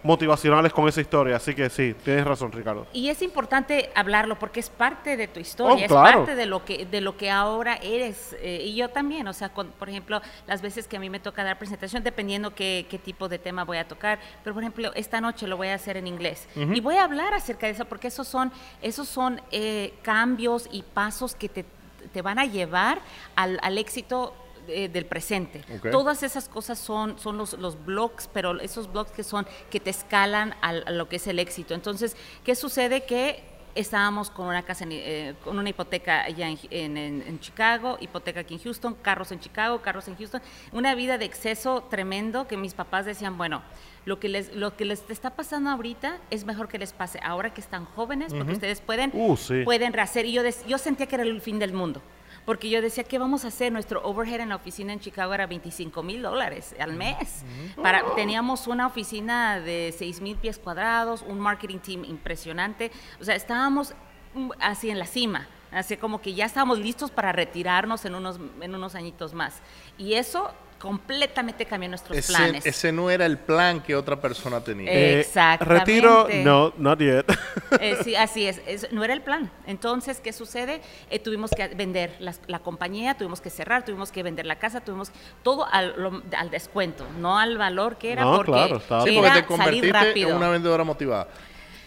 motivacionales con esa historia. Así que sí, tienes razón, Ricardo. Y es importante hablarlo porque es parte de tu historia, Oh, es claro. parte de lo que de lo que ahora eres. eh, y yo también, o sea, con- por ejemplo, las veces que a mí me toca dar presentación, dependiendo qué, qué tipo de tema voy a tocar. Pero, por ejemplo, esta noche lo voy a hacer en inglés. Y voy a hablar acerca de eso porque esos son, esos son eh, cambios y pasos que te, te van a llevar al, al éxito eh, del presente. Todas esas cosas son, son los, los blogs, pero esos blogs que son, que te escalan al- a, lo que es el éxito. Entonces, ¿qué sucede? Que estábamos con una casa, en, eh, con una hipoteca allá en, en- en- Chicago, hipoteca aquí en Houston, carros en Chicago, carros en Houston, una vida de exceso tremendo que mis papás decían, bueno, lo que les, lo que les está pasando ahorita es mejor que les pase ahora que están jóvenes, porque ustedes pueden, Uh, sí. pueden rehacer. Y yo, des- yo sentía que era el fin del mundo. Porque yo decía, ¿qué vamos a hacer? Nuestro overhead en la oficina en Chicago era 25 mil dólares al mes. Para, teníamos una oficina de 6 mil pies cuadrados, un marketing team impresionante. O sea, estábamos mm, así en la cima. Así como que ya estábamos listos para retirarnos en unos, en unos añitos más. Y eso completamente cambió nuestros ese, planes. ese no era el plan que otra persona tenía. Eh, Exactamente. retiro, no, not yet. (laughs) Eh, sí, así es. Es- No era el plan. Entonces, ¿qué sucede? Eh, tuvimos que vender la, compañía, tuvimos que cerrar, tuvimos que vender la casa, tuvimos todo al, lo- al descuento, no al valor que era, No, porque claro, estaba- Sí, porque te salir convertiste rápido. en una vendedora motivada.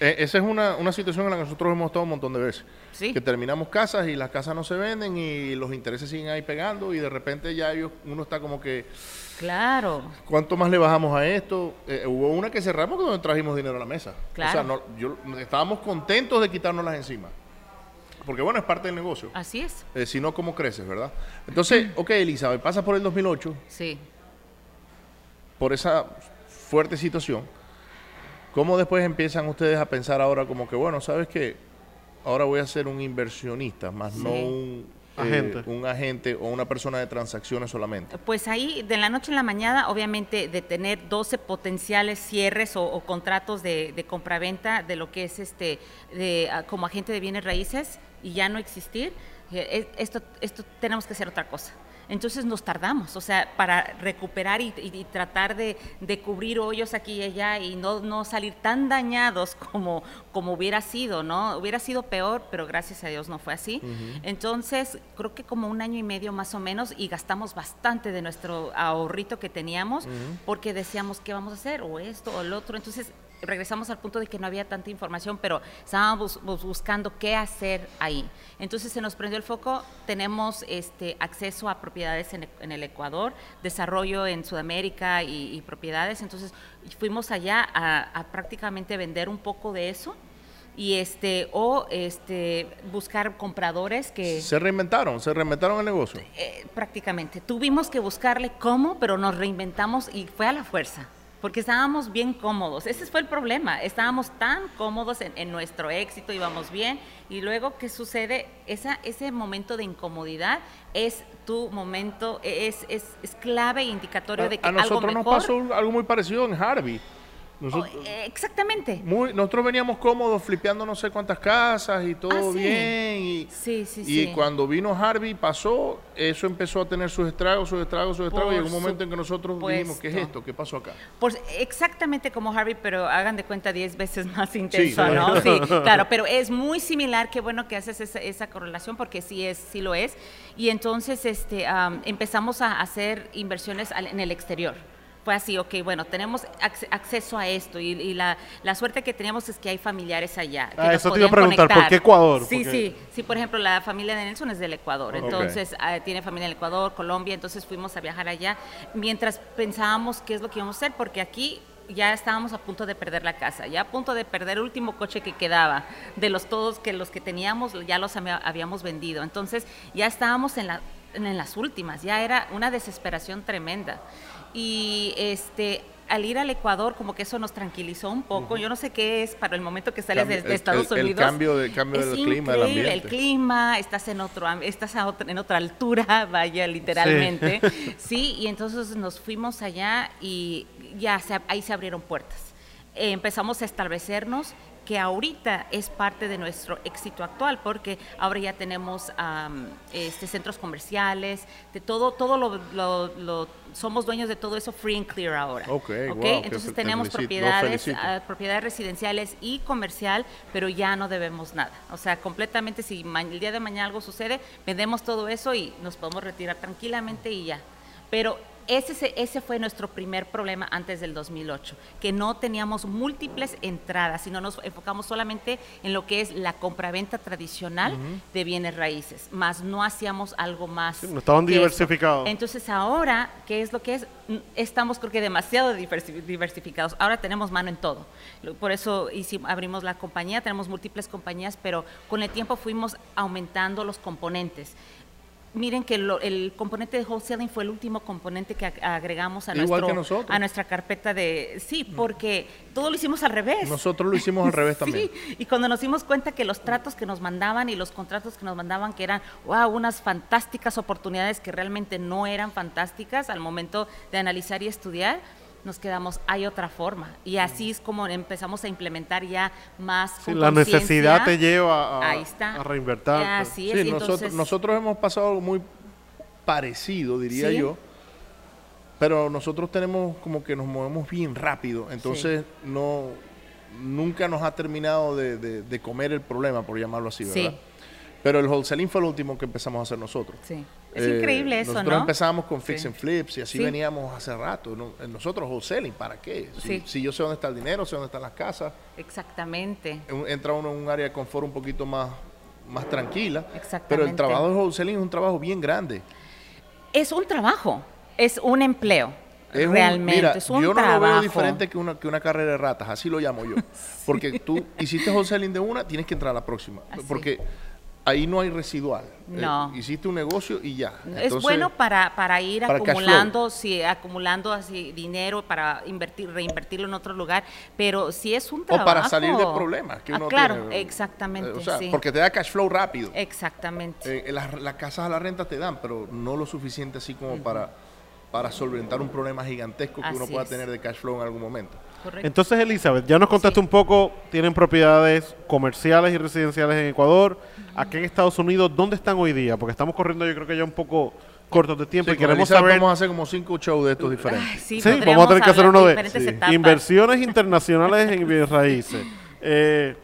Eh, esa es una, una situación en la que nosotros hemos estado un montón de veces. Sí. Que terminamos casas y las casas no se venden y los intereses siguen ahí pegando y de repente ya ellos, uno está como que, Claro. ¿cuánto más le bajamos a esto? Eh, hubo una que cerramos cuando trajimos dinero a la mesa. Claro. O sea, no- yo, estábamos contentos de quitárnoslas encima. Porque bueno, es parte del negocio. Así es. Eh, si no, ¿cómo creces, verdad? Entonces, (clears throat) ok, Elizabeth, pasa por el 2008, Sí. por esa fuerte situación, ¿cómo después empiezan ustedes a pensar ahora como que, bueno, sabes que ahora voy a ser un inversionista, más no eh, Agente. un agente o una persona de transacciones solamente? Pues ahí, de la noche en la mañana, obviamente, de tener 12 potenciales cierres o, o contratos de, de compraventa de lo que es este, de, como agente de bienes raíces y ya no existir, eh, es- esto, esto tenemos que hacer otra cosa. Entonces nos tardamos, o sea, para recuperar y, y- y tratar de, de cubrir hoyos aquí y allá y no, no salir tan dañados como, como hubiera sido, ¿no? Hubiera sido peor, pero gracias a Dios no fue así. Entonces, creo que como un año y medio más o menos y gastamos bastante de nuestro ahorrito que teníamos porque decíamos, ¿qué vamos a hacer? O esto o el otro. Entonces, regresamos al punto de que no había tanta información, pero estábamos bus- buscando qué hacer ahí. Entonces se nos prendió el foco, tenemos este acceso a propiedades en, e- en el Ecuador, desarrollo en Sudamérica y, y propiedades, entonces fuimos allá a, a prácticamente vender un poco de eso y este o este buscar compradores que Se reinventaron, se reinventaron el negocio. eh, prácticamente tuvimos que buscarle cómo, pero nos reinventamos y fue a la fuerza. Porque estábamos bien cómodos. Ese fue el problema. Estábamos tan cómodos en, en nuestro éxito, íbamos bien, y luego, ¿qué sucede? Esa, ese momento de incomodidad es tu momento, es, es, es clave e indicatorio de que a algo nosotros mejor... nos pasó algo muy parecido en Harvey. Oh, Nosotros, eh, exactamente. muy, nosotros veníamos cómodos flipeando no sé cuántas casas y todo Ah, sí. bien. Y, Sí, sí, y cuando vino Harvey pasó, eso empezó a tener sus estragos, sus estragos, sus estragos. Por y llegó un momento en que nosotros dijimos, ¿qué es esto? ¿Qué pasó acá? Pues exactamente como Harvey, pero hagan de cuenta 10 veces (laughs) más intenso. ¿no? Sí, (laughs) claro, pero es muy similar, qué bueno que haces esa, esa correlación porque sí es, sí lo es. Y entonces este, am, empezamos a hacer inversiones al- en el exterior. Fue así, ok, bueno, tenemos acce- acceso a esto y, y la, la suerte que teníamos es que hay familiares allá. que Ah, nos eso te iba a preguntar, ¿por conectar. qué Ecuador? Sí, Porque- sí, sí, por ejemplo, la familia de Nelson es del Ecuador, entonces ah, tiene familia en Ecuador, Colombia, entonces fuimos a viajar allá mientras pensábamos qué es lo que íbamos a hacer, porque aquí ya estábamos a punto de perder la casa, ya a punto de perder el último coche que quedaba, de los todos que los que teníamos ya los había- habíamos vendido, entonces ya estábamos en, la, en las últimas, ya era una desesperación tremenda. Y este al ir al Ecuador como que eso nos tranquilizó un poco, yo no sé qué es para el momento que sales de, Cambio- de Estados el- el Unidos. cambio de- cambio es del clima, del increíble, el ambiente. clima, estás en otro, estás a otra- en otra altura, (laughs) vaya, literalmente. Sí, y entonces nos fuimos allá y ya se- ahí se abrieron puertas. Eh, empezamos a establecernos que ahorita es parte de nuestro éxito actual, porque ahora ya tenemos am, este, centros comerciales, de todo, todo lo, lo- lo- somos dueños de todo eso free and clear ahora. Ok, wow, que Entonces tenemos propiedades, ah, propiedades residenciales y comercial, pero ya no debemos nada. O sea, completamente, si el día de mañana algo sucede, vendemos todo eso y nos podemos retirar tranquilamente y ya. Pero ese, se- ese fue nuestro primer problema antes del 2008, que no teníamos múltiples entradas, sino nos enfocamos solamente en lo que es la compraventa tradicional de bienes raíces, más no hacíamos algo más. Sí, no estaban diversificados. Entonces ahora, ¿qué es lo que es? Mm, Estamos creo que demasiado diversi- diversificados. Ahora tenemos mano en todo. Por eso hicim- abrimos la compañía, tenemos múltiples compañías, pero con el tiempo fuimos aumentando los componentes. Miren que lo- el componente de wholesaling fue el último componente que ag- agregamos a, Igual nuestro, que a nuestra carpeta de... Sí, porque todo lo hicimos al revés. Nosotros lo hicimos al revés (laughs) también. Sí, y cuando nos dimos cuenta que los tratos que nos mandaban y los contratos que nos mandaban, que eran, wow, unas fantásticas oportunidades que realmente no eran fantásticas al momento de analizar y estudiar, nos quedamos, hay otra forma. Y así es como empezamos a implementar ya más Sí, con la necesidad te lleva a, Ahí está. a reinvertir. Así es, Sí, nosotros, hemos pasado algo muy parecido, diría Sí. yo. Pero nosotros tenemos como que nos movemos bien rápido. Entonces, no nunca nos ha terminado de, de- de comer el problema, por llamarlo así, Sí. ¿verdad? Pero el wholesaling fue lo último que empezamos a hacer nosotros. Sí. Es Eh, increíble eso, nosotros ¿no? empezamos con fix Sí. and flips y así Sí. veníamos hace rato. Eh, Nosotros wholesaling, ¿para qué? Si, Sí. si yo sé dónde está el dinero, sé dónde están las casas, Exactamente. en- entra uno en un área de confort un poquito más, más tranquila. Pero el Exactamente. trabajo de wholesaling es un trabajo bien grande. Es un trabajo, es un empleo. Es un- realmente, mira, es un yo no trabajo. lo veo diferente que una, que una carrera de ratas, así lo llamo yo. (laughs) Porque tú hiciste wholesaling de una, tienes que entrar a la próxima. Así. Porque ahí no hay residual. Eh, No. hiciste un negocio y ya. es Entonces, bueno para, para ir para acumulando, sí, acumulando así dinero para invertir, reinvertirlo en otro lugar, pero si es un O trabajo. para salir de problemas que Ah, uno claro, tiene. exactamente, Eh, o sea, sí. porque te da cash flow rápido. Exactamente. Eh, las, las casas a la renta te dan, pero no lo suficiente así como para, para solventar un problema gigantesco que uno pueda es. tener de cash flow en algún momento. Correcto. Entonces, Elizabeth, ya nos contaste Sí. un poco, tienen propiedades comerciales y residenciales en Ecuador, aquí en Estados Unidos, ¿dónde están hoy día? Porque estamos corriendo yo creo que ya un poco cortos de tiempo Sí, y queremos Elizabeth saber... vamos a hacer como cinco shows de estos diferentes. Ay, sí, Sí, vamos a tener que hacer uno de etapas. inversiones internacionales en bienes raíces. (laughs) Eh,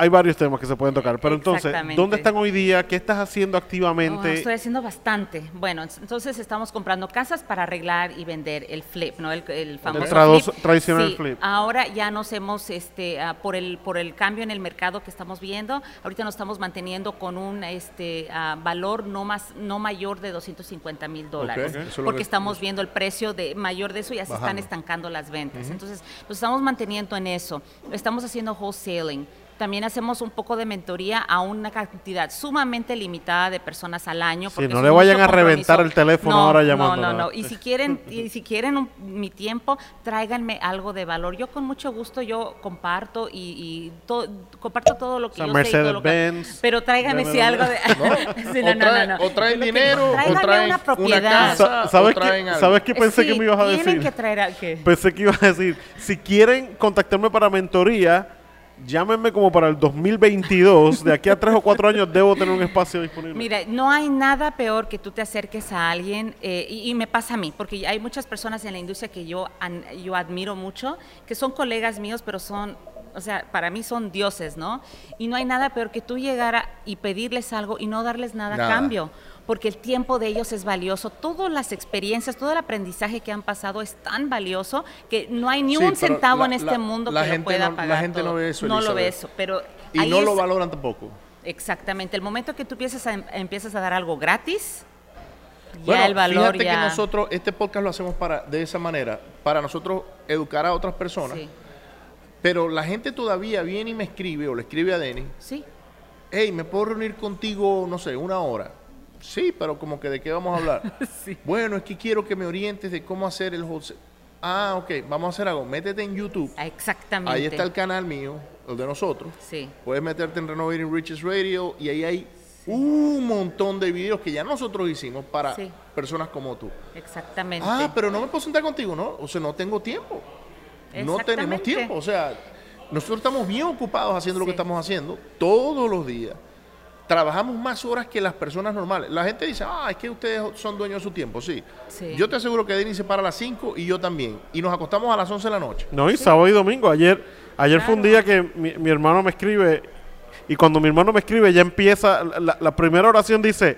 hay varios temas que se pueden tocar, pero entonces. ¿dónde están hoy día? ¿Qué estás haciendo Oh, activamente? estoy haciendo bastante. Bueno, entonces estamos comprando casas para arreglar y vender el flip, ¿no? El, el famoso trado- flip. tradicional Sí, flip. Ahora ya nos hemos, este, ah, por el por el cambio en el mercado que estamos viendo, ahorita nos estamos manteniendo con un este ah, valor no más no mayor de 250 mil dólares, porque que- estamos viendo el precio de mayor de eso y ya se están Bajando. estancando las ventas. Entonces nos estamos manteniendo en eso. Estamos haciendo wholesaling. También hacemos un poco de mentoría a una cantidad sumamente limitada de personas al año. Sí, porque no le vayan a reventar el teléfono No, ahora No, llamando, no, ¿no? no. Y si quieren, y si quieren un- mi tiempo, tráiganme algo de valor. Yo con mucho gusto yo comparto y, y to- comparto todo lo que O sea, yo sé y todo lo que- Mercedes-Benz, Pero tráiganme si algo de... (laughs) Sí, no, o, no, traen, no, no. o traen que- dinero, o tráiganme traen una propiedad. casa, Sa- ¿Sabes o traen qué, algo. ¿Sabes qué pensé que Sí, me ibas a Tienen decir? que traer a- ¿qué? Pensé que ibas a decir, si quieren contactarme para mentoría, llámenme como para el 2022. De aquí a tres o cuatro años debo tener un espacio disponible. Mira, no hay nada peor que tú te acerques a alguien, eh, y, y me pasa a mí, porque hay muchas personas en la industria que yo, an- yo admiro mucho, que son colegas míos, pero son, o sea, para mí son dioses, ¿no? Y no hay nada peor que tú llegar a- y pedirles algo y no darles nada, Nada. a cambio. Porque el tiempo de ellos es valioso, todas las experiencias, todo el aprendizaje que han pasado es tan valioso que no hay ni Sí, un centavo la- en este la- mundo la que lo pueda no- la pagar. gente no ve eso, No lo ve eso, pero Y ahí no lo valoran tampoco. Exactamente. El momento que tú empiezas a, empiezas a dar algo gratis, ya Bueno, el valor fíjate ya... que nosotros este podcast lo hacemos para de esa manera, para nosotros educar a otras personas. Sí, Pero la gente todavía viene y me escribe o le escribe a Denny, sí. hey, ¿me puedo reunir contigo, no sé, una hora? Sí, pero como que de qué vamos a hablar. (laughs) Sí. Bueno, es que quiero que me orientes de cómo hacer el wholesale. Ah, ok, vamos a hacer algo. Métete en YouTube. Ah, Exactamente. Ahí está el canal mío, el de nosotros. Sí, Puedes meterte en Renovating Riches Radio y ahí hay un montón de videos que ya nosotros hicimos para Sí. personas como tú. exactamente. Ah, pero no me puedo sentar contigo, ¿no? O sea, no tengo tiempo. No tenemos tiempo. O sea, nosotros estamos bien ocupados haciendo lo que estamos haciendo todos los días. Trabajamos más horas que las personas normales. La gente dice, ah, es que ustedes son dueños de su tiempo. Sí. Sí. Yo te aseguro que Denis se para a las 5 y yo también. Y nos acostamos a las 11 de la noche. No, y sábado y domingo. Ayer, ayer fue un día que mi, mi hermano me escribe y cuando mi hermano me escribe ya empieza, la, la primera oración dice,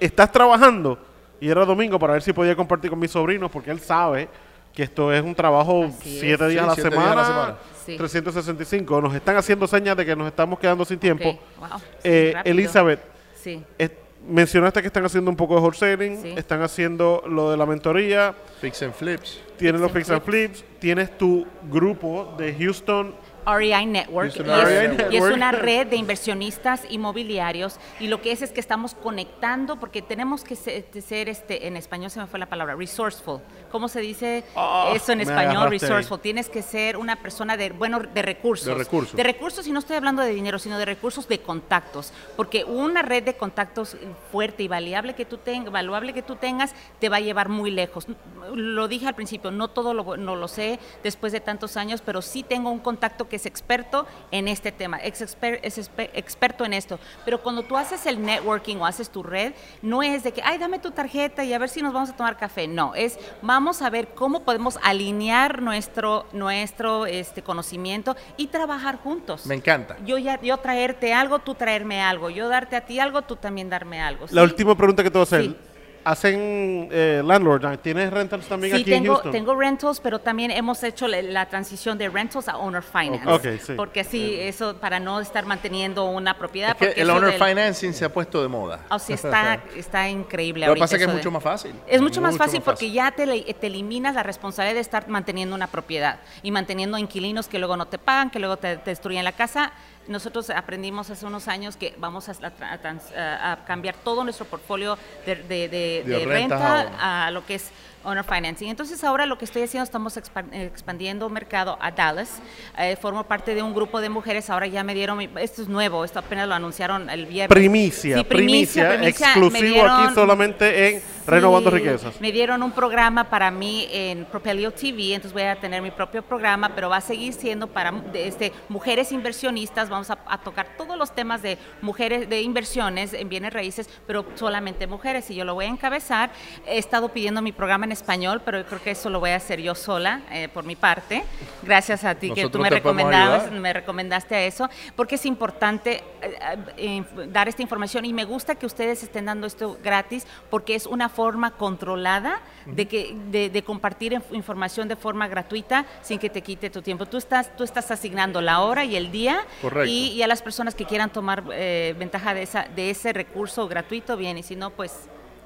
¿estás trabajando? Y era domingo para ver si podía compartir con mis sobrinos porque él sabe que esto es un trabajo es. siete días, Sí, a la siete días a la semana, semana. Sí. 365. Nos están haciendo señas de que nos estamos quedando sin tiempo. Ok, wow, Eh. Elizabeth, Sí, es- mencionaste que están haciendo un poco de wholesaling, Sí. están haciendo lo de la mentoría, Fix and flips. tienes los Fix fix and and flips, tienes tu grupo de Houston REI Network, Houston y es, y una red de inversionistas inmobiliarios y lo que es es que estamos conectando porque tenemos que ser, ser, este en español se me fue la palabra resourceful. ¿Cómo se dice Ah, eso en español? ahí. Resourceful. Tienes que ser una persona de bueno de recursos. De recursos. De recursos y no estoy hablando de dinero, sino de recursos de contactos, porque una red de contactos fuerte y valuable que tú tengas, valuable que tú tengas te va a llevar muy lejos. Lo dije al principio, no todo lo, no lo sé después de tantos años, pero sí tengo un contacto que es experto en este tema, es, exper- es exper- experto en esto. Pero cuando tú haces el networking o haces tu red, no es de que, ay, dame tu tarjeta y a ver si nos vamos a tomar café. No, es vamos a ver cómo podemos alinear nuestro, nuestro este, conocimiento y trabajar juntos. Me encanta. Yo, ya, yo traerte algo, tú traerme algo. Yo darte a ti algo, tú también darme algo. La última pregunta que te voy a hacer. Sí. ¿Hacen eh, landlord? ¿Tienes rentals también Sí, aquí en tengo, Houston? tengo rentals, pero también hemos hecho la, la transición de rentals a owner finance. Ok, sí. Porque así, eso para no estar manteniendo una propiedad. Es que porque el owner del- financing se ha puesto de moda. O sea, está, (laughs) está increíble Lo que pasa es que es de- mucho más fácil. Es mucho más fácil porque ya te, te eliminas la responsabilidad de estar manteniendo una propiedad y manteniendo inquilinos que luego no te pagan, que luego te, te destruyen la casa. Nosotros aprendimos hace unos años que vamos a, cambiar todo nuestro portfolio de, de- de- De de renta renta a lo que es owner financing. Entonces ahora lo que estoy haciendo, estamos expan- expandiendo mercado a Dallas. Eh, formo parte de un grupo de mujeres, ahora ya me dieron, mi- esto es nuevo, esto apenas lo anunciaron el viernes. Primicia, Sí, primicia, exclusivo aquí solamente en Sí, Renovando Riquezas. Me dieron un programa para mí en Propelio TV, entonces voy a tener mi propio programa, pero va a seguir siendo para este, mujeres inversionistas. Vamos a, a tocar todos los temas de mujeres, de inversiones en bienes raíces, pero solamente mujeres. Y yo lo voy a encabezar. He estado pidiendo mi programa en español, pero yo creo que eso lo voy a hacer yo sola, eh, por mi parte. Gracias a ti que tú me recomendabas, me recomendaste a eso, porque es importante eh, eh, dar esta información y me gusta que ustedes estén dando esto gratis, porque es una forma controlada de, que, de, de compartir inf- información de forma gratuita sin que te quite tu tiempo. Tú estás, tú estás asignando la hora y el día Correcto. Y, y a las personas que quieran tomar eh, ventaja de, esa, de ese recurso gratuito, bien, y si no, pues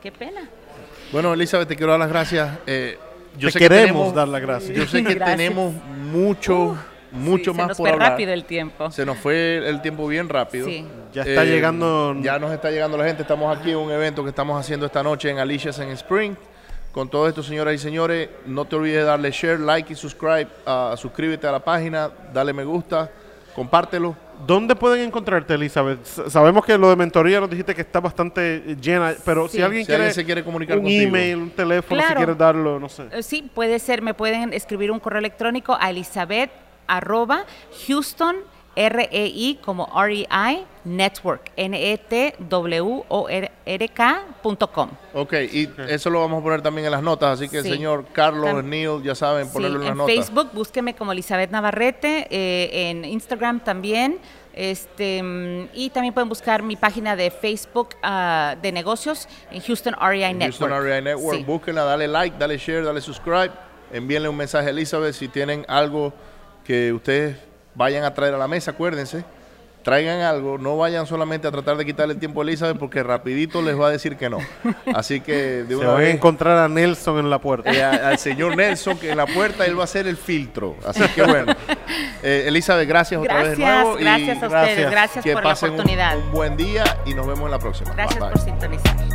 qué pena. Bueno, Elizabeth, te quiero dar las gracias. Eh, yo Te sé que queremos tenemos- dar las gracias. Yo sé que (laughs) Gracias. tenemos mucho mucho Sí, más se nos por fue hablar. rápido el tiempo. Se nos fue el tiempo bien rápido. Sí. Ya está Eh, llegando. Ya nos está llegando la gente. Estamos aquí en un evento que estamos haciendo esta noche en Alicia's en Spring. Con todo esto, señoras y señores, no te olvides de darle share, like y subscribe. ah, suscríbete a la página, dale me gusta, compártelo. ¿Dónde pueden encontrarte, Elizabeth? S- Sabemos que lo de mentoría nos dijiste que está bastante llena, pero si alguien Si quiere alguien se quiere comunicar un contigo. email, un teléfono, si Claro. quieres darlo, no sé. Eh, Sí, puede ser, me pueden escribir un correo electrónico a Elizabeth arroba Houston REI como REI Network N E T W O R R K punto com. Ok, y eso lo vamos a poner también en las notas. Así que, Sí. señor Carlos, Tam- Neil, ya saben, Sí, ponerlo en las en notas. Facebook búsqueme como Elizabeth Navarrete, eh, en Instagram también. Este, mm, y también pueden buscar mi página de Facebook ah, de negocios en Houston REI en Network. Houston REI Network. Sí. Búsquenla, dale like, dale share, dale subscribe. Envíenle un mensaje a Elizabeth si tienen algo que ustedes vayan a traer a la mesa. Acuérdense, traigan algo. No vayan solamente a tratar de quitarle el tiempo a Elizabeth porque rapidito les va a decir que no. Así que de Se una van a vez encontrar a Nelson en la puerta. eh, a- al señor Nelson que en la puerta él va a ser el filtro. Así que bueno. (laughs) Eh, Elizabeth, gracias otra vez de Gracias, nuevo. y gracias a ustedes, gracias por la un- oportunidad. Un, buen día y nos vemos en la próxima. Gracias Bye, bye. por sintonizar.